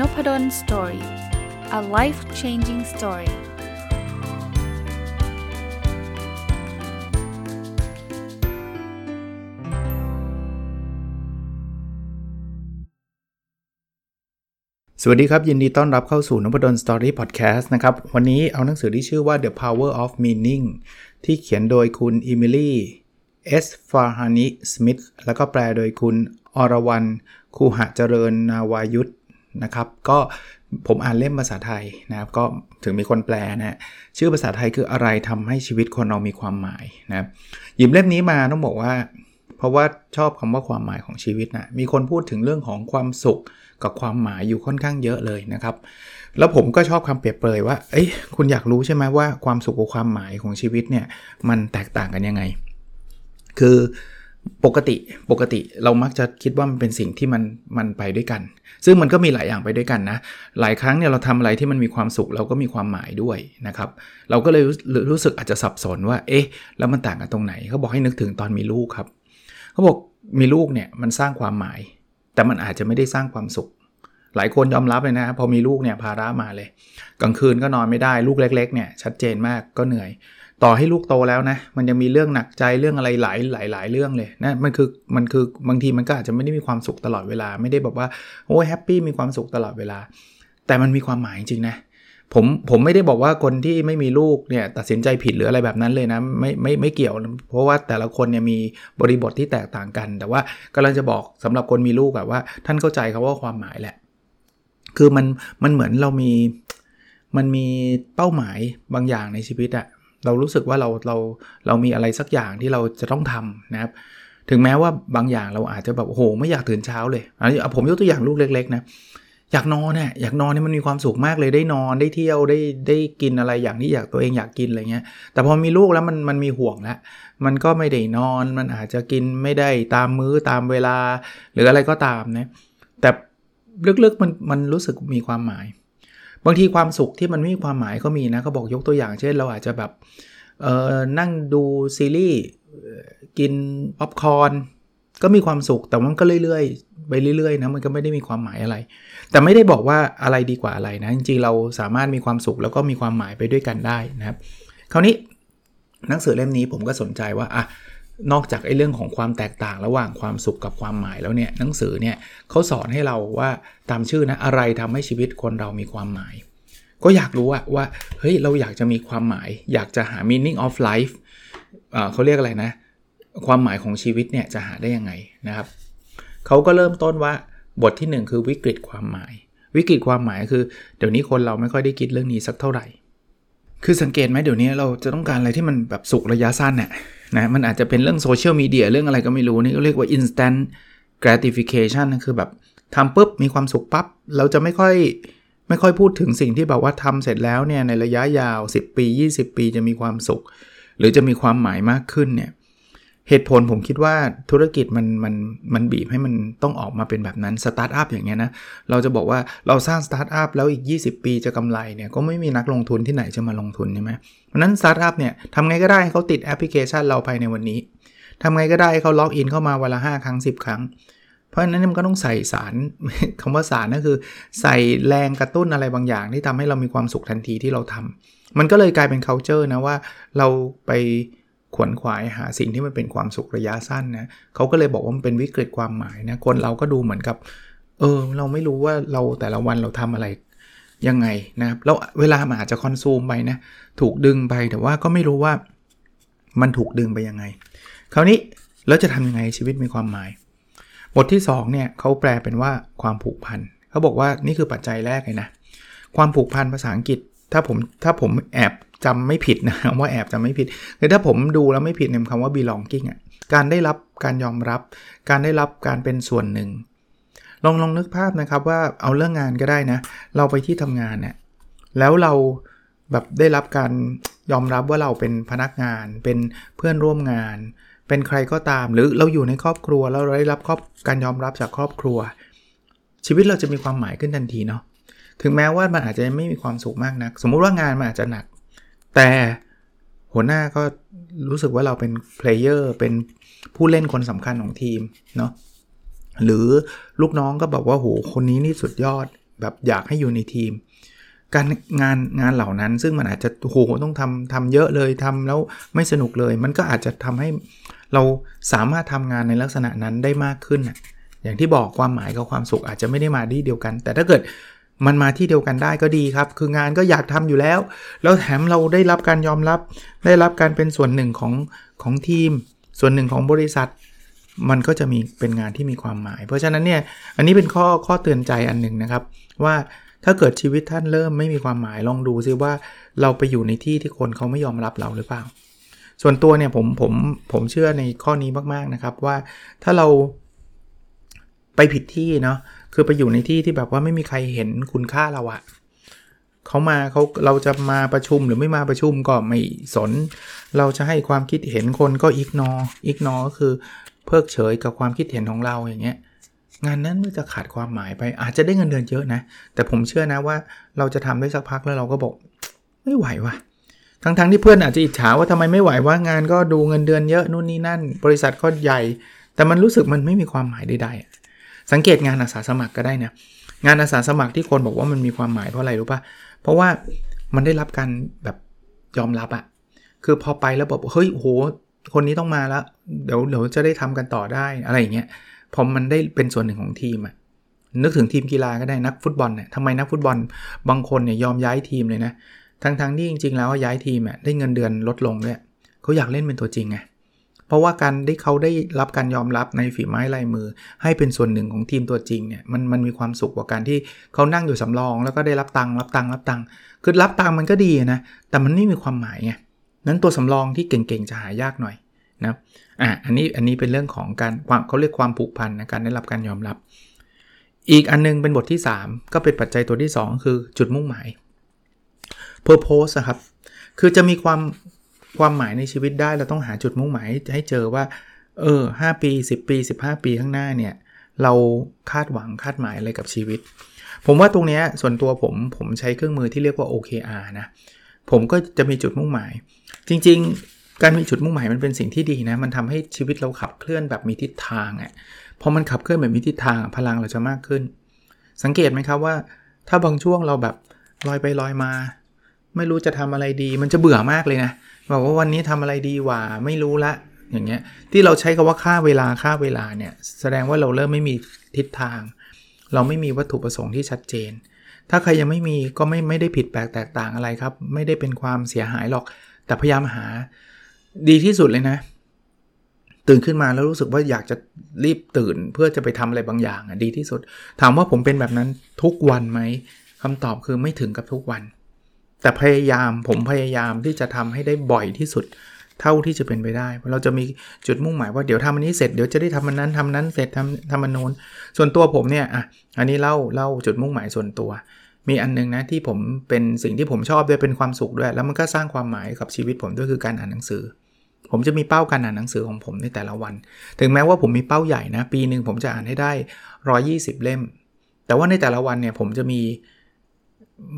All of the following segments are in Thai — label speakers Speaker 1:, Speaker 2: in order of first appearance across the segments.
Speaker 1: n o p a d o l story a life changing story สวัสดีครับ ยินดีต้อนรับเข้าสู่นพดล story podcast นะครับ วันนี้เอาหนังสือที่ชื่อว่า The Power of Meaning ที่เขียนโดยคุณอิมิลี่เอสฟาฮานิสมิธแล้วก็แปลโดยคุณอรวรรณคูหะเจริญนาวายุทธ นะครับ ก็ผมอ่านเล่มภาษาไทยนะครับ ก็ถึงมีคนแปลนะชื่อภาษาไทยคืออะไรทำให้ชีวิตคนเรามีความหมายนะหยิบเล่มนี้มาต้องบอกว่า เพราะว่าชอบคำว่าความหมายของชีวิตนะมีคนพูดถึงเรื่องของความสุขกับความหมายอยู่ค่อนข้างเยอะเลยนะครับ แล้วผมก็ชอบคำเปรียบเปรยว่า เอ้ยคุณอยากรู้ใช่ไหมว่าความสุขกับความหมายของชีวิตเนี่ยมันแตกต่างกันยังไง คือ ปกติปกติเรามักจะคิดว่ามันเป็นสิ่งที่มันมันไปด้วยกัน ซึ่งมันก็มีหลายอย่างไปด้วยกันนะ หลายครั้งเนี่ยเราทำอะไรที่มันมีความสุขเราก็มีความหมายด้วยนะครับ เราก็เลยรู้สึกอาจจะสับสนว่า เอ๊ะ แล้วมันต่างกันตรงไหน เขาบอกให้นึกถึงตอนมีลูกครับเขาบอกมีลูกเนี่ยมันสร้างความหมาย แต่มันอาจจะไม่ได้สร้างความสุข หลายคนยอมรับเลยนะพอมีลูกเนี่ยภาระมาเลย กลางคืนก็นอนไม่ได้ลูกเล็กๆเนี่ยชัดเจนมากก็เหนื่อย ต่อให้ลูกโตแล้วนะ มันยังมีเรื่องหนักใจเรื่องอะไรหลายหลายหลายเรื่องเลยนะมันคือมันคือบางทีมันก็อาจจะไม่ได้มีความสุขตลอดเวลา ไม่ได้แบบว่าโอ้แฮปปี้มีความสุขตลอดเวลา แต่มันมีความหมายจริงนะผมผมไม่ได้บอกว่าคนที่ไม่มีลูกเนี่ยตัดสินใจผิดหรืออะไรแบบนั้นเลยนะไม่ไม่ไม่เกี่ยว เพราะว่าแต่ละคนเนี่ยมีบริบทที่แตกต่างกัน แต่ว่ากำลังจะบอกสำหรับคนมีลูกแบบว่า ท่านเข้าใจเขาว่าความหมายแหละ คือมันมันเหมือนเรามีมันมีเป้าหมายบางอย่างในชีวิตอะ เรารู้สึกว่าเราเราเรามีอะไรสักอย่างที่เราจะต้องทำนะครับ ถึงแม้ว่าบางอย่างเราอาจจะแบบโอ้โหไม่อยากตื่นเช้าเลยอันนี้ผมยกตัวอย่างลูกเล็ก ๆ นะอยากนอนเนี่ยอยากนอนเนี่ยมันมีความสุขมากเลยได้นอนได้เที่ยวได้ได้กินอะไรอย่างที่อยากตัวเองอยากกินอะไรเงี้ยแต่พอมีลูกแล้วมันมันมีห่วงแล้วมันก็ไม่ได้นอนมันอาจจะกินไม่ได้ตามมื้อตามเวลา หรืออะไรก็ตามนะแต่ลึกๆมันมันรู้สึกมีความหมาย บางทีความสุขที่มันไม่มีความหมายก็มีนะเขาบอกยกตัวอย่างเช่น เราอาจจะแบบเออนั่งดูซีรีส์กินป๊อปคอร์นก็มีความสุขแต่มันก็เรื่อยๆ ไปเรื่อยๆนะมันก็ไม่ได้มีความหมายอะไร แต่ไม่ได้บอกว่าอะไรดีกว่าอะไรนะจริงๆเราสามารถมีความสุขแล้วก็มีความหมายไปด้วยกันได้นะครับ คราวนี้หนังสือเล่มนี้ผมก็สนใจว่าอะ นอกจากไอ้เรื่องของความแตกต่างระหว่างความสุขกับความหมายแล้วเนี่ยหนังสือเนี่ยเขาสอนให้เราว่าตามชื่อนะอะไรทำให้ชีวิตคนเรามีความหมาย ก็อยากรู้ว่าว่าเฮ้ยเราอยากจะมีความหมาย อยากจะหา meaning of life เขาเรียกอะไรนะ ความหมายของชีวิตเนี่ยจะหาได้ยังไงนะครับเขาก็เริ่มต้นว่าบทที่ 1 คือวิกฤตความหมาย วิกฤตความหมายคือ เดี๋ยวนี้คนเราไม่ค่อยได้คิดเรื่องนี้สักเท่าไหร่ คือสังเกตไหมเดี๋ยวนี้เราจะต้องการอะไรที่มันแบบสุกระยะสั้นเนี่ยนะมันอาจจะเป็นเรื่องโซเชียลมีเดียเรื่องอะไรก็ไม่รู้นี่ก็เรียกว่า instant gratification นะคือแบบทำปุ๊บมีความสุขปับ๊บเราจะไม่ค่อยไม่ค่อยพูดถึงสิ่งที่แบบว่าทำเสร็จแล้วเนี่ยในระยะยาว 10 ปี 20 ปีจะมีความสุข หรือจะมีความหมายมากขึ้นเนี่ย เหตุผลผมคิดว่าธุรกิจมันมันมันบีบให้มันต้องออกมาเป็นแบบนั้นสตาร์ทอัพอย่างเงี้ยนะ เราจะบอกว่าเราสร้างสตาร์ทอัพแล้วอีก 20 ปีจะกำไรเนี่ยก็ไม่มีนักลงทุนที่ไหนจะมาลงทุนใช่ไหมเพราะนั้นสตาร์ทอัพเนี่ยทำไงก็ได้ให้เขาติดแอปพลิเคชันเราภายในวันนี้ทำไงก็ได้ให้เขาล็อกอินเข้ามาวันละ 5 ครั้ง 10 ครั้ง เพราะฉะนั้นมันก็ต้องใส่สารคำว่าสารนั่นคือ ใส่แรงกระตุ้นอะไรบางอย่างที่ทำให้เรามีความสุขทันทีที่เราทำมันก็เลยกลายเป็น culture นะว่าเราไป ขวนขวายหาสิ่งที่มันเป็นความสุขระยะสั้นนะเขาก็เลยบอกว่ามันเป็นวิกฤตความหมายนะคนเราก็ดูเหมือนกับ เออ เราไม่รู้ว่าเราแต่ละวันเราทำอะไรยังไงนะครับแล้วเวลามันอาจจะคอนซูมไปนะถูกดึงไปแต่ว่าก็ไม่รู้ว่ามันถูกดึงไปยังไง คราวนี้แล้วจะทำยังไงชีวิตมีความหมาย บทที่2เนี่ยเขาแปลเป็นว่าความผูกพันเขาบอกว่านี่คือปัจจัยแรกเลยนะความผูกพันภาษาอังกฤษ ถ้าผมถ้าผมแอบ จำไม่ผิดนะว่าแอบจำไม่ผิดคือถ้าผมดูแล้วไม่ผิดเนี่ยคำว่า belonging อะการได้รับการยอมรับ การได้รับการเป็นส่วนหนึ่ง ลองลองนึกภาพนะครับว่าเอาเรื่องงานก็ได้นะ เราไปที่ทำงานเนี่ยแล้วเราแบบได้รับการยอมรับว่าเราเป็นพนักงาน เป็นเพื่อนร่วมงาน เป็นใครก็ตาม หรือเราอยู่ในครอบครัวแล้วเราได้รับครอบการยอมรับจากครอบครัว ชีวิตเราจะมีความหมายขึ้นทันทีเนาะถึงแม้ว่ามันอาจจะไม่มีความสุขมากนะัก สมมุติว่างานมันอาจจะหนัก แต่หัวหน้าก็รู้สึกว่าเราเป็นเพลเยอร์เป็นผู้เล่นคนสำคัญของทีมเนาะหรือลูกน้องก็บอกว่าโหคนนี้นี่สุดยอดแบบอยากให้อยู่ในทีม การงานงานเหล่านั้นซึ่งมันอาจจะโหต้องทำทำเยอะเลยทำแล้วไม่สนุกเลย มันก็อาจจะทำให้เราสามารถทำงานในลักษณะนั้นได้มากขึ้น อย่างที่บอกความหมายกับความสุขอาจจะไม่ได้มาที่เดียวกัน แต่ถ้าเกิด มันมาที่เดียวกันได้ก็ดีครับ คืองานก็อยากทำอยู่แล้ว แล้วแถมเราได้รับการยอมรับ ได้รับการเป็นส่วนหนึ่งของของทีม ส่วนหนึ่งของบริษัท มันก็จะมีเป็นงานที่มีความหมาย เพราะฉะนั้นเนี่ย อันนี้เป็นข้อข้อเตือนใจอันหนึ่งนะครับ ว่าถ้าเกิดชีวิตท่านเริ่มไม่มีความหมายลองดูซิว่าเราไปอยู่ในที่ที่คนเขาไม่ยอมรับเราหรือเปล่า ส่วนตัวเนี่ยผมผมผมเชื่อในข้อนี้มากๆนะครับว่าถ้าเราไปผิดที่เนาะ คือไปอยู่ในที่ที่แบบว่าไม่มีใครเห็นคุณค่าเราอะเขามาเขาเราจะมาประชุมหรือไม่มาประชุมก็ไม่สน เราจะให้ความคิดเห็นคนก็อิกนออิกนอก็คือเพิกเฉยกับความคิดเห็นของเราอย่างเงี้ยงานนั้นมันจะขาดความหมายไป อาจจะได้เงินเดือนเยอะนะ แต่ผมเชื่อนะว่าเราจะทำได้สักพักแล้วเราก็บอก ไม่ไหววะทั้งๆทที่เพื่อนอาจจะอิจฉาว่าทำไมไม่ไหวว่างานก็ดูเงินเดือนเยอะนู่นนี่นั่น บริษัทก็ใหญ่ แต่มันรู้สึกมันไม่มีความหมายใดๆ สังเกตงานอาสาสมัครก็ได้นะงานอาสาสมัครที่คนบอกว่ามันมีความหมายเพราะอะไรรู้ปะเพราะว่ามันได้รับการแบบยอมรับอะคือพอไปแล้วบอกเฮ้ยโหคนนี้ต้องมาแล้ว เดี๋ยวเดี๋ยวจะได้ทำกันต่อได้อะไรอย่างเงี้ยพอมันได้เป็นส่วนหนึ่งของทีมอะนึกถึงทีมกีฬาก็ได้นักฟุตบอลเนี่ยทำไมนักฟุตบอลบางคนเนี่ยยอมย้ายทีมเลยนะทั้งๆที่จริง ๆ แล้วย้ายทีมอะได้เงินเดือนลดลงด้วยเขาอยากเล่นเป็นตัวจริงไง เพราะว่าการได้เขาได้รับการยอมรับในฝีไม้ลายมือ ให้เป็นส่วนหนึ่งของทีมตัวจริงเนี่ยมันมันมีความสุขกว่าการที่เขานั่งอยู่สำรอง แล้วก็ได้รับตังค์รับตังค์รับตังค์คือรับตังค์มันก็ดีนะแต่มันไม่มีความหมายไงนั้นตัวสำรองที่เก่งๆจะหายากหน่อยนะอะอันนี้อันนี้เป็นเรื่องของการความเขาเรียกความผูกพันนะการได้รับการยอมรับ อีกอันนึงเป็นบทที่ 3 ก็เป็นปัจจัยตัวที่ 2 คือจุดมุ่งหมาย purpose ครับคือจะมีความ ความหมายในชีวิตได้เราต้องหาจุดมุ่งหมายให้เจอว่า เออห้าปี 10 ปี 15 ปีข้างหน้าเนี่ย เราคาดหวังคาดหมายอะไรกับชีวิต ผมว่าตรงนี้ส่วนตัวผมผมใช้เครื่องมือที่เรียกว่า OKR นะผมก็จะมีจุดมุ่งหมาย จริง ๆ การมีจุดมุ่งหมายมันเป็นสิ่งที่ดีนะ มันทำให้ชีวิตเราขับเคลื่อนแบบมีทิศทางอะ่ะพอมันขับเคลื่อนแบบมีทิศทางพลังเราจะมากขึ้น สังเกตไหมครับว่า ถ้าบางช่วงเราแบบลอยไปลอยมา ไม่รู้จะทำอะไรดี มันจะเบื่อมากเลยนะ บอกว่าวันนี้ทำอะไรดีว่าไม่รู้ละอย่างเงี้ยที่เราใช้คาว่าค่าเวลาค่าเวลาเนี่ยแสดงว่าเราเริ่มไม่มีทิศทาง เราไม่มีวัตถุประสงค์ที่ชัดเจน ถ้าใครยังไม่มีก็ไม่ไม่ได้ผิดแปลกแตกต่างอะไรครับ ไม่ได้เป็นความเสียหายหรอก แต่พยายามหาดีที่สุดเลยนะ ตื่นขึ้นมาแล้วรู้สึกว่าอยากจะรีบตื่นเพื่อจะไปทำอะไรบางอย่างอะดีที่สุด ถามว่าผมเป็นแบบนั้นทุกวันไหมคำตอบคือไม่ถึงกับทุกวัน แต่พยายามผมพยายามที่จะทำให้ได้บ่อยที่สุดเท่าที่จะเป็นไปได้ เราจะมีจุดมุ่งหมายว่าเดี๋ยวทำอันนี้เสร็จเดี๋ยวจะได้ทำอันนั้นทำนั้นเสร็จทำทำอันโน้นส่วนตัวผมเนี่ยอะอันนี้เล่าเล่าจุดมุ่งหมายส่วนตัว มีอันนึงนะที่ผมเป็นสิ่งที่ผมชอบด้วยเป็นความสุขด้วย แล้วมันก็สร้างความหมายกับชีวิตผมด้วยคือการอ่านหนังสือ ผมจะมีเป้าการอ่านหนังสือของผมในแต่ละวัน ถึงแม้ว่าผมมีเป้าใหญ่นะ ปีหนึ่งผมจะอ่านให้ได้ 120 เล่ม แต่ว่าในแต่ละวันเนี่ยผมจะมี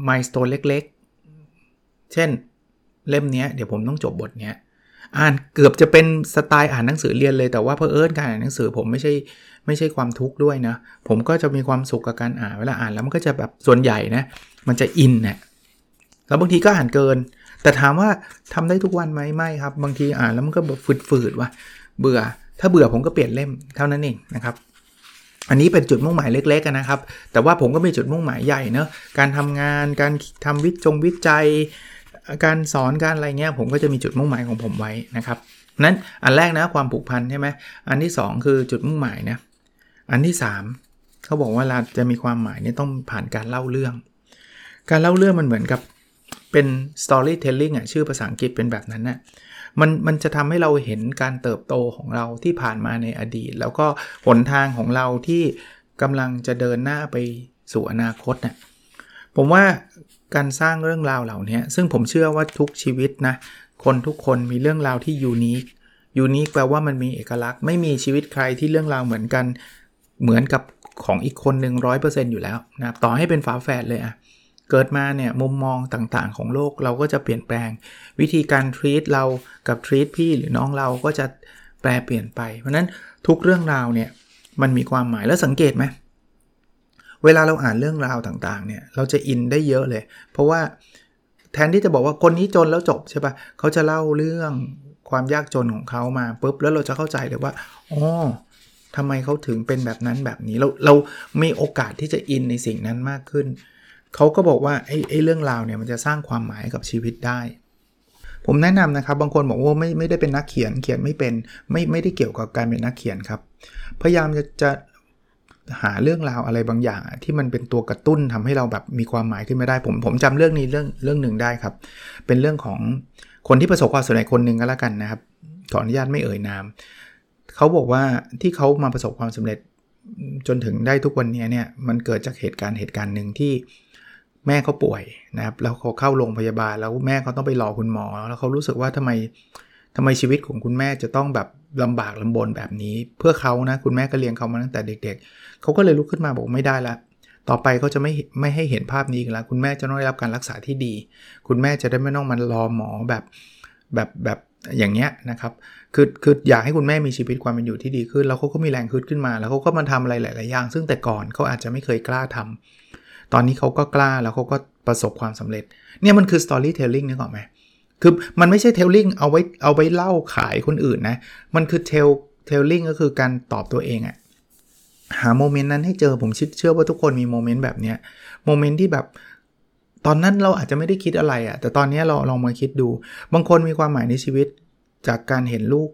Speaker 1: มายสเตนเล็ก เช่นเล่มนี้เดี๋ยวผมต้องจบบทเนี้ยอ่านเกือบจะเป็นสไตล์อ่านหนังสือเรียนเลยแต่ว่าเพอเอิญการอ่านหนังสือผมไม่ใช่ไม่ใช่ความทุกข์ด้วยนะ ผมก็จะมีความสุขกับการอ่านเวลาอ่านแล้วมันก็จะแบบส่วนใหญ่นะ มันจะอินเนะี่ยแล้วบางทีก็อ่านเกิน แต่ถามว่าทำได้ทุกวันไหมไม่ครับ บางทีอ่านแล้วมันก็แบบฝืดๆว่ะเบื่อ ถ้าเบื่อผมก็เปลี่ยนเล่มเท่านั้นเองนะครับ อันนี้เป็นจุดมุ่งหมายเล็กๆนะครับ แต่ว่าผมก็มีจุดมุ่งหมายใหญ่เนอะการทำงานการทำวิจงวิจัย การสอนการอะไรเงี้ยผมก็จะมีจุดมุ่งหมายของผมไว้นะครับนั้นอันแรกนะความผูกพันใช่ไหมอันที่ 2 คือจุดมุ่งหมายนะอันที่ 3เขาบอกว่าเราจะมีความหมายนี่ต้องผ่านการเล่าเรื่อง การเล่าเรื่องมันเหมือนกับเป็น storytelling อะชื่อภาษาอังกฤษเป็นแบบนั้นนะ่ะมันมันจะทำให้เราเห็นการเติบโตของเราที่ผ่านมาในอดีต แล้วก็หนทางของเราที่กำลังจะเดินหน้าไปสู่อนาคตนะ่ะผมว่า การสร้างเรื่องราวเหล่านี้ซึ่งผมเชื่อว่าทุกชีวิตนะ คนทุกคนมีเรื่องราวที่ยูนิคยูนิคแปลว่ามันมีเอกลักษณ์ไม่มีชีวิตใครที่เรื่องราวเหมือนกัน เหมือนกับของอีกคนหนึ่งร้อยเปอร์เซ็นต์อยู่แล้วนะต่อให้เป็นฝาแฝดเลยอะเกิดมาเนี่ยมุมมองต่างๆ ของโลกเราก็จะเปลี่ยนแปลง วิธีการทรีตเรากับทรีตพี่หรือน้องเราก็จะแปลเปลี่ยนไป เพราะนั้นทุกเรื่องราวเนี่ยมันมีความหมายแล้วสังเกตไหม เวลาเราอ่านเรื่องราวต่างๆเนี่ยเราจะอินได้เยอะเลย เพราะว่าแทนที่จะบอกว่าคนนี้จนแล้วจบใช่ปะเขาจะเล่าเรื่องความยากจนของเขามาปุ๊บแล้วเราจะเข้าใจเลยว่าอ๋อทำไมเขาถึงเป็นแบบนั้นแบบนี้เราเรามีโอกาสที่จะอินในสิ่งนั้นมากขึ้น เขาก็บอกว่าไอ้ไอ้เรื่องราวเนี่ยมันจะสร้างความหมายกับชีวิตได้ ผมแนะนำนะครับ บางคนบอกว่าไม่ไม่ได้เป็นนักเขียนเขียนไม่เป็นไม่ไม่ได้เกี่ยวกับการเป็นนักเขียนครับ พยายามจะจะ หาเรื่องราวอะไรบางอย่าง ที่มันเป็นตัวกระตุ้นทำให้เราแบบมีความหมายขึ้นมาได้ ผมผมจำเรื่องนี้เรื่องเรื่องหนึ่งได้ครับ เป็นเรื่องของคนที่ประสบความสำเร็จคนหนึ่งก็แล้วกันนะครับขออนุญาตไม่เอ่ยนามเขาบอกว่าที่เขามาประสบความสำเร็จจนถึงได้ทุกวันนี้เนี่ยมันเกิดจากเหตุการณ์เหตุการณ์หนึ่งที่แม่เขาป่วยนะครับแล้วเขาเข้าโรงพยาบาลแล้วแม่เขาต้องไปรอคุณหมอ แล้วเขารู้สึกว่าทำไมทำไมชีวิตของคุณแม่จะต้องแบบ ลำบากลำบนแบบนี้ เพื่อเขานะคุณแม่ก็เลี้ยงเขามาตั้งแต่เด็ก ๆเขาก็เลยลุกขึ้นมาบอกไม่ได้ละต่อไปเขาจะไม่ไม่ให้เห็นภาพนี้อีกแล้วคุณแม่จะต้องได้รับการรักษาที่ดี คุณแม่จะได้ไม่ต้องมารอหมอแบบแบบแบบอย่างเงี้ยนะครับ คือคืออยากให้คุณแม่มีชีวิตความเป็นอยู่ที่ดีขึ้น แล้วเขาก็มีแรงขึ้นขึ้นมา แล้วเขาก็มาทำอะไรหลาย ๆ อย่าง ซึ่งแต่ก่อนเขาอาจจะไม่เคยกล้าทำตอนนี้เขาก็กล้าแล้วเขาก็ประสบความสำเร็จ เนี่ยมันคือ storytelling นึกออกไหม คือมันไม่ใช่ telling เอาไว้เอาไว้เล่าขายคนอื่นนะ มันคือ tell telling ก็คือการตอบตัวเองอะหาโมเมนต์นั้นให้เจอผมเชื่อว่าทุกคนมีโมเมนต์แบบเนี้ยโมเมนต์ที่แบบตอนนั้นเราอาจจะไม่ได้คิดอะไรอะแต่ตอนนี้เราลองมาคิดดู บางคนมีความหมายในชีวิตจากการเห็นลูก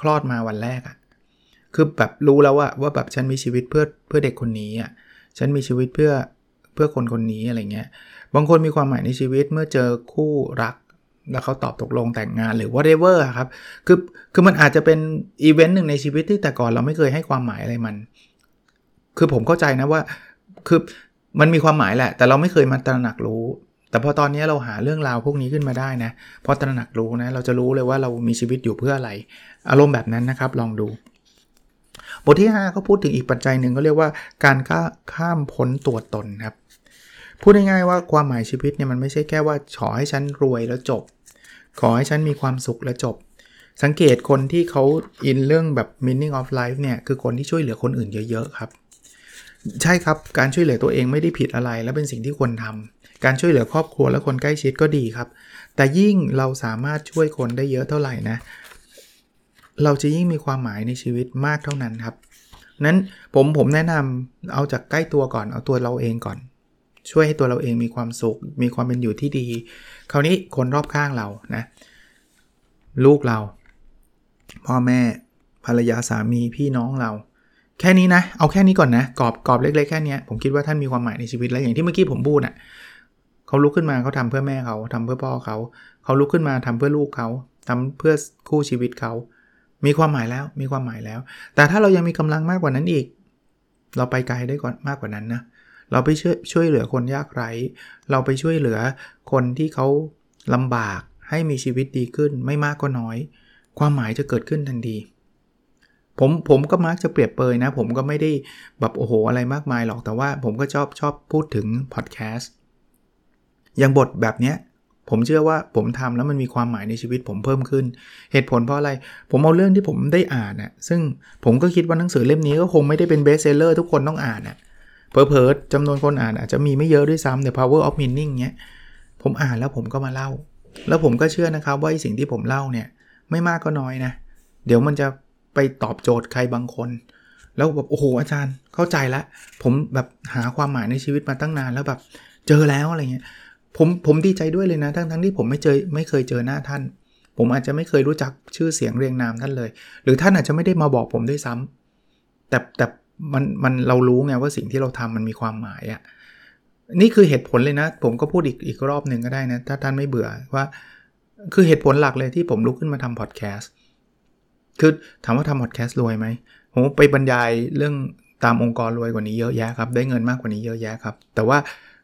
Speaker 1: คลอดมาวันแรกอะคือแบบรู้แล้วว่าว่าแบบฉันมีชีวิตเพื่อเพื่อเด็กคนนี้อะฉันมีชีวิตเพื่อเพื่อคนคนนี้อะไรเงี้ย บางคนมีความหมายในชีวิตเมื่อเจอคู่รัก แล้วเขาตอบตกลงแต่งงานหรือ whatever ครับ คือคือมันอาจจะเป็นอีเวนต์หนึ่งในชีวิตที่แต่ก่อนเราไม่เคยให้ความหมายอะไรมัน คือผมเข้าใจนะว่าคือมันมีความหมายแหละ แต่เราไม่เคยมาตระหนักรู้ แต่พอตอนนี้เราหาเรื่องราวพวกนี้ขึ้นมาได้นะพอตระหนักรู้นะ เราจะรู้เลยว่าเรามีชีวิตอยู่เพื่ออะไร อารมณ์แบบนั้นนะครับ ลองดู บทที่5เขาพูดถึงอีกปัจจัยหนึ่งก็เรียกว่าการข้ามพ้นตัวตนครับพูดง่ายๆว่าความหมายชีวิตเนี่ยมันไม่ใช่แค่ว่าขอให้ฉันรวยแล้วจบ ขอให้ฉันมีความสุขแล้วจบ สังเกตคนที่เขาอินเรื่องแบบ meaning of life เนี่ย คือคนที่ช่วยเหลือคนอื่นเยอะๆครับ ใช่ครับ การช่วยเหลือตัวเองไม่ได้ผิดอะไร และเป็นสิ่งที่ควรทำการช่วยเหลือครอบครัวและคนใกล้ชิดก็ดีครับ แต่ยิ่งเราสามารถช่วยคนได้เยอะเท่าไหร่นะ เราจะยิ่งมีความหมายในชีวิตมากเท่านั้นครับนั้นผมผมแนะนำเอาจากใกล้ตัวก่อนเอาตัวเราเองก่อน ช่วยให้ตัวเราเองมีความสุข มีความเป็นอยู่ที่ดี คราวนี้คนรอบข้างเรานะลูกเรา พ่อแม่ภรรยาสามีพี่น้องเรา แค่นี้นะ เอาแค่นี้ก่อนนะกรอบกรอบเล็ก ๆ แค่นี้ผมคิดว่าท่านมีความหมายในชีวิตแล้วอย่างที่เมื่อกี้ผมพูดนะ่ะเขาลุกขึ้นมาเขาทำเพื่อแม่เขาทำเพื่อพ่อเขา เขาลุกขึ้นมาทำเพื่อลูกเขาทำเพื่อคู่ชีวิตเขา มีความหมายแล้วมีความหมายแล้ว แต่ถ้าเรายังมีกำลังมากกว่านั้นอีก เราไปไกลได้ก่อนมากกว่านั้นนะ เราไปช่วยช่วยเหลือคนยากไร้ เราไปช่วยเหลือคนที่เขาลำบากให้มีชีวิตดีขึ้นไม่มากก็น้อย ความหมายจะเกิดขึ้นทันทีผมผมก็มักจะเปรียบเปยนะ ผมก็ไม่ได้แบบโอ้โหอะไรมากมายหรอกแต่ว่าผมก็ชอบชอบพูดถึงพอดแคสต์อย่างบทแบบเนี้ยผมเชื่อว่าผมทำแล้วมันมีความหมายในชีวิตผมเพิ่มขึ้น เหตุผลเพราะอะไร ผมเอาเรื่องที่ผมได้อ่านน่ะซึ่งผมก็คิดว่าหนังสือเล่มนี้ก็คงไม่ได้เป็น best seller ทุกคนต้องอ่านน่ะ เผลอเผลอจำนวนคนอ่านอาจจะมีไม่เยอะด้วยซ้ำแต่ power of meaning เนี้ยผมอ่านแล้วผมก็มาเล่า แล้วผมก็เชื่อนะครับว่าสิ่งที่ผมเล่าเนี่ยไม่มากก็น้อยนะ เดี๋ยวมันจะไปตอบโจทย์ใครบางคน แล้วแบบโอ้โหอาจารย์เข้าใจแล้วผมแบบหาความหมายในชีวิตมาตั้งนานแล้วแบบเจอแล้วอะไรเงี้ยผมผมดีใจด้วยเลยนะ ทั้งทั้งที่ผมไม่เจอไม่เคยเจอหน้าท่าน ผมอาจจะไม่เคยรู้จักชื่อเสียงเรียงนามท่านเลย หรือท่านอาจจะไม่ได้มาบอกผมด้วยซ้ำแต่แต่ มันมันเรารู้ไงว่าสิ่งที่เราทำมันมีความหมายอะ่ะนี่คือเหตุผลเลยนะ ผมก็พูดอีกอีกรอบหนึ่งก็ได้นะ ถ้าท่านไม่เบื่อว่า คือเหตุผลหลักเลยที่ผมลุกขึ้นมาทำพอดแคสต์คือถามว่าทำพอดแคสต์รวยไหมผมไปบรรยายเรื่องตามองค์กรรวยกว่านี้เยอะแยะครับ ได้เงินมากกว่านี้เยอะแยะครับ แต่ว่า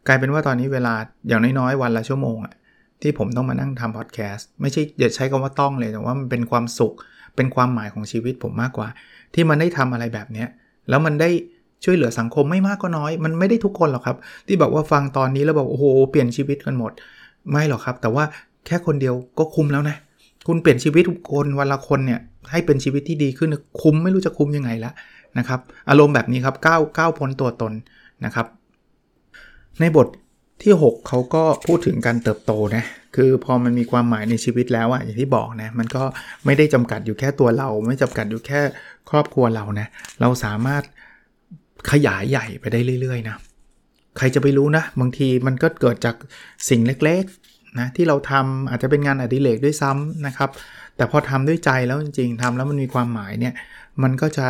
Speaker 1: กลายเป็นว่าตอนนี้เวลาอย่างน้อยๆ วันละชั่วโมงอะที่ผมต้องมานั่งทำพอดแคสต์ไม่ใช่อย่าใช้คำว่าต้องเลยแต่ว่ามันเป็นความสุขเป็นความหมายของชีวิตผมมากกว่า ที่มันได้ทำอะไรแบบเนี้ย แล้วมันได้ช่วยเหลือสังคมไม่มากก็น้อย มันไม่ได้ทุกคนหรอกครับ ที่บอกว่าฟังตอนนี้แล้วบอกโอ้โหเปลี่ยนชีวิตกันหมด ไม่หรอกครับ แต่ว่าแค่คนเดียวก็คุ้มแล้วนะ คุณเปลี่ยนชีวิตคนวันละคนเนี่ยให้เป็นชีวิตที่ดีขึ้นคุ้มไม่รู้จะคุ้มยังไงละนะครับ อารมณ์แบบนี้ครับก้าวก้าวพ้นตัวตนนะครับ ในบท ที่ 6เขาก็พูดถึงการเติบโตนะคือพอมันมีความหมายในชีวิตแล้วอะอย่างที่บอกนะมันก็ไม่ได้จำกัดอยู่แค่ตัวเรา ไม่จำกัดอยู่แค่ครอบครัวเรานะเราสามารถขยายใหญ่ไปได้เรื่อยๆนะใครจะไปรู้นะบางทีมันก็เกิดจากสิ่งเล็กๆนะที่เราทำอาจจะเป็นงานอดิเรกด้วยซ้ำนะครับ แต่พอทำด้วยใจแล้วจริงๆทำแล้วมันมีความหมายเนี่ยมันก็จะ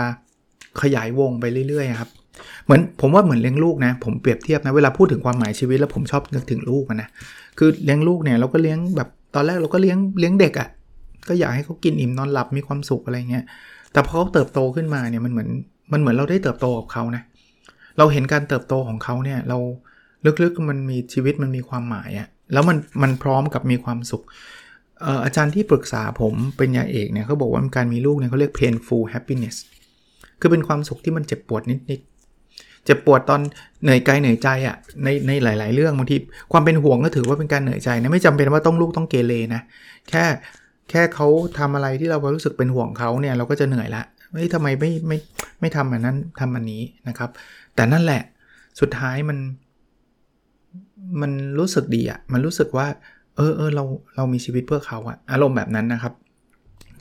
Speaker 1: ขยายวงไปเรื่อยๆครับ เหมือนผมว่าเหมือนเลี้ยงลูกนะผมเปรียบเทียบนะเวลาพูดถึงความหมายชีวิตแล้วผมชอบนึกถึงลูกนะคือเลี้ยงลูกเนี่ยเราก็เลี้ยงแบบตอนแรกเราก็เลี้ยงเลี้ยงเด็กอะ่ะก็อยากให้เขากินอิ่มนอนหลับมีความสุขอะไรเงี้ยแต่พอเขาเติบโตขึ้นมาเนี่ยมันเหมือนมันเหมือนเราได้เติบโตกับเขานะเราเห็นการเติบโตของเขาเนี่ยเราลึกๆมันมีชีวิตมันมีความหมายอะแล้วมันมันพร้อมกับมีความสุขอาจารย์ที่ปรึกษาผมเป็นยาเอกเนี่ยเขาบอกว่าการมีลูกเนี่ยเขาเรียก painful happiness คือเป็นความสุขที่มันเจ็บปวดนิดๆ เจ็บปวดตอนเหนื่อยกายเหนื่อยใจอะ่ะในในหลาย ๆ เรื่องบางทีความเป็นห่วงก็ถือว่าเป็นการเหนื่อยใจนะไม่จำเป็นว่าต้องลูกต้องเกเรนะแค่แค่เขาทำอะไรที่เรารู้สึกเป็นห่วงเขาเนี่ยเราก็จะเหนื่อยละไม่ทำไมไม่ไม่ไม่ทำอันนั้นทำอันนี้นะครับ แต่นั่นแหละสุดท้ายมัน มันรู้สึกดีอะ่ะมันรู้สึกว่า เออเออเราเรามีชีวิตเพื่อเขาอะอารมณ์แบบนั้นนะครับ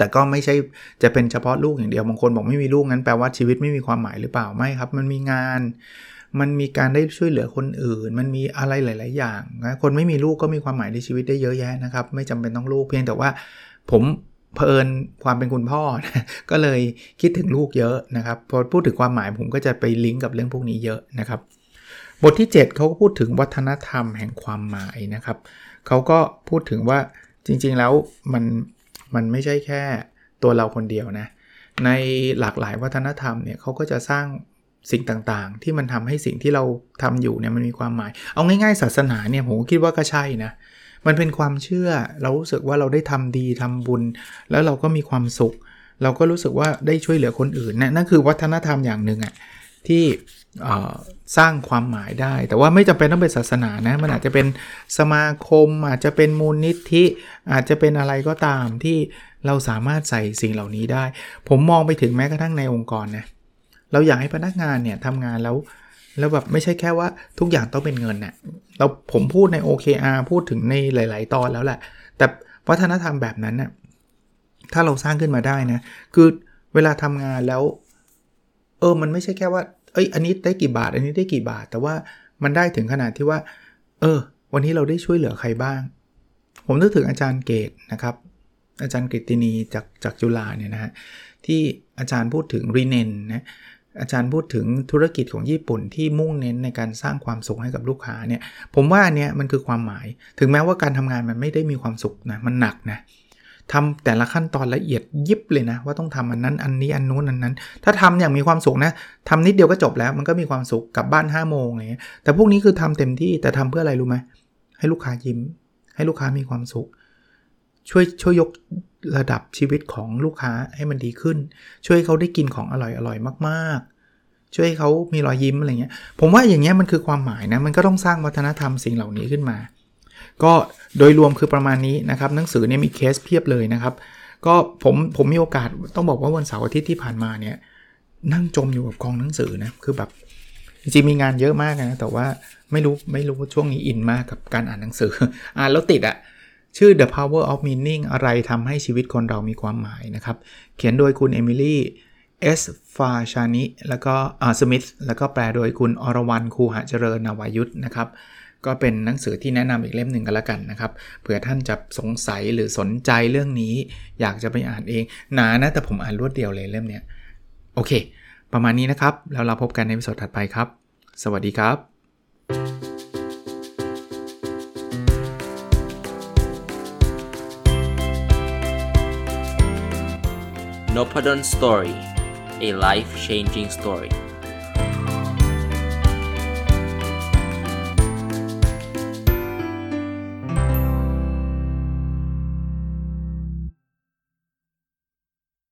Speaker 1: แต่ก็ไม่ใช่จะเป็นเฉพาะลูกอย่างเดียวบางคนบอกไม่มีลูกนั้นแปลว่าชีวิตไม่มีความหมายหรือเปล่าไม่ครับ มันมีงาน มันมีการได้ช่วยเหลือคนอื่น มันมีอะไรหลาย ๆ อย่างนะคนไม่มีลูกก็มีความหมายในชีวิตได้เยอะแยะนะครับ ไม่จำเป็นต้องลูกเพียงแต่ว่า ผมเพลินความเป็นคุณพ่อก็เลยคิดถึงลูกเยอะนะครับพอพูดถึงความหมายผมก็จะไปลิงก์กับเรื่องพวกนี้เยอะนะครับ บทที่ 7เขาก็พูดถึงวัฒนธรรมแห่งความหมายนะครับเขาก็พูดถึงว่าจริง ๆ แล้วมัน มันไม่ใช่แค่ตัวเราคนเดียวนะ ในหลากหลายวัฒนธรรมเนี่ยเขาก็จะสร้างสิ่งต่างๆ ที่มันทำให้สิ่งที่เราทำอยู่เนี่ยมันมีความหมาย เอาง่ายๆ ศาสนาเนี่ยผมคิดว่าก็ใช่นะ มันเป็นความเชื่อ เรารู้สึกว่าเราได้ทำดีทำบุญ แล้วเราก็มีความสุข เราก็รู้สึกว่าได้ช่วยเหลือคนอื่นนะนั่นคือวัฒนธรรมอย่างหนึ่งอะ่ะ ที่สร้างความหมายได้ แต่ว่าไม่จำเป็นต้องเป็นศาสนานะมันอาจจะเป็นสมาคม อาจจะเป็นมูลนิธิ อาจจะเป็นอะไรก็ตามที่เราสามารถใส่สิ่งเหล่านี้ได้ ผมมองไปถึงแม้กระทั่งในองค์กรนะเราอยากให้พนักงานเนี่ยทำงานแล้วแล้วแบบไม่ใช่แค่ว่าทุกอย่างต้องเป็นเงินเนะ่ยเราผมพูดใน OKR พูดถึงในหลาย ๆ ตอนแล้วแหละ แต่วัฒนธรรมแบบนั้นนะ่ะถ้าเราสร้างขึ้นมาได้นะคือเวลาทำงานแล้ว เออมันไม่ใช่แค่ว่าเอ้ยอันนี้ได้กี่บาท อันนี้ได้กี่บาท แต่ว่ามันได้ถึงขนาดที่ว่า เออ วันนี้เราได้ช่วยเหลือใครบ้าง ผมนึกถึงอาจารย์เกตนะครับ อาจารย์กฤตินีจากจากจุฬาเนี่ยนะฮะที่อาจารย์พูดถึงรีเนนนะอาจารย์พูดถึงธุรกิจของญี่ปุ่นที่มุ่งเน้นในการสร้างความสุขให้กับลูกค้าเนี่ย ผมว่าอันเนี้ยมันคือความหมาย ถึงแม้ว่าการทำงานมันไม่ได้มีความสุขนะมันหนักนะ ทำแต่ละขั้นตอนละเอียดยิบเลยนะ ว่าต้องทำอันนั้นอันนี้อันนู้นอันนั้น ถ้าทำอย่างมีความสุขนะทำนิดเดียวก็จบแล้ว มันก็มีความสุขกลับบ้าน5้าโมงอะไรเงี้ยแต่พวกนี้คือทำเต็มที่แต่ทำเพื่ออะไรรู้ไหมให้ลูกค้ายิ้ม ให้ลูกค้ามีความสุข ช่วยช่วยยกระดับชีวิตของลูกค้าให้มันดีขึ้น ช่วยเขาได้กินของอร่อยอร่อยมากๆ ช่วยเขามีรอยยิ้มอะไรเงี้ยผมว่าอย่างเงี้ยมันคือความหมายนะมันก็ต้องสร้างวัฒนธรรมสิ่งเหล่านี้ขึ้นมา ก็โดยรวมคือประมาณนี้นะครับหนังสือเนี่ยมีเคสเพียบเลยนะครับ ก็ผมผมมีโอกาสต้องบอกว่าวันเสาร์อาทิตย์ที่ผ่านมาเนี่ยนั่งจมอยู่กับกองหนังสือนะคือแบบจริงมีงานเยอะมากนะแต่ว่าไม่รู้ไม่รู้ช่วงนี้อินมากกับการอ่านหนังสือ อ่านแล้วติดอะชื่อ The Power of Meaning อะไรทำให้ชีวิตคนเรามีความหมายนะครับ เขียนโดยคุณเอมิลี่เอสฟาชานิแล้วก็อาสมิธแล้วก็แปลโดยคุณอรวรันคูหะเจริญนาวายุทธนะครับ ก็เป็นหนังสือที่แนะนำอีกเล่มหนึ่งกันละกันนะครับเผื่อท่านจะสงสัยหรือสนใจเรื่องนี้ อยากจะไปอ่านเองหนานะแต่ผมอ่านรวดเดียวเลยเล่มเนี้ยโอเค ประมาณนี้นะครับแล้วเราพบกันในวิดีโอถัดไปครับ สวัสดีครับ
Speaker 2: n o p a d o n Story a life changing story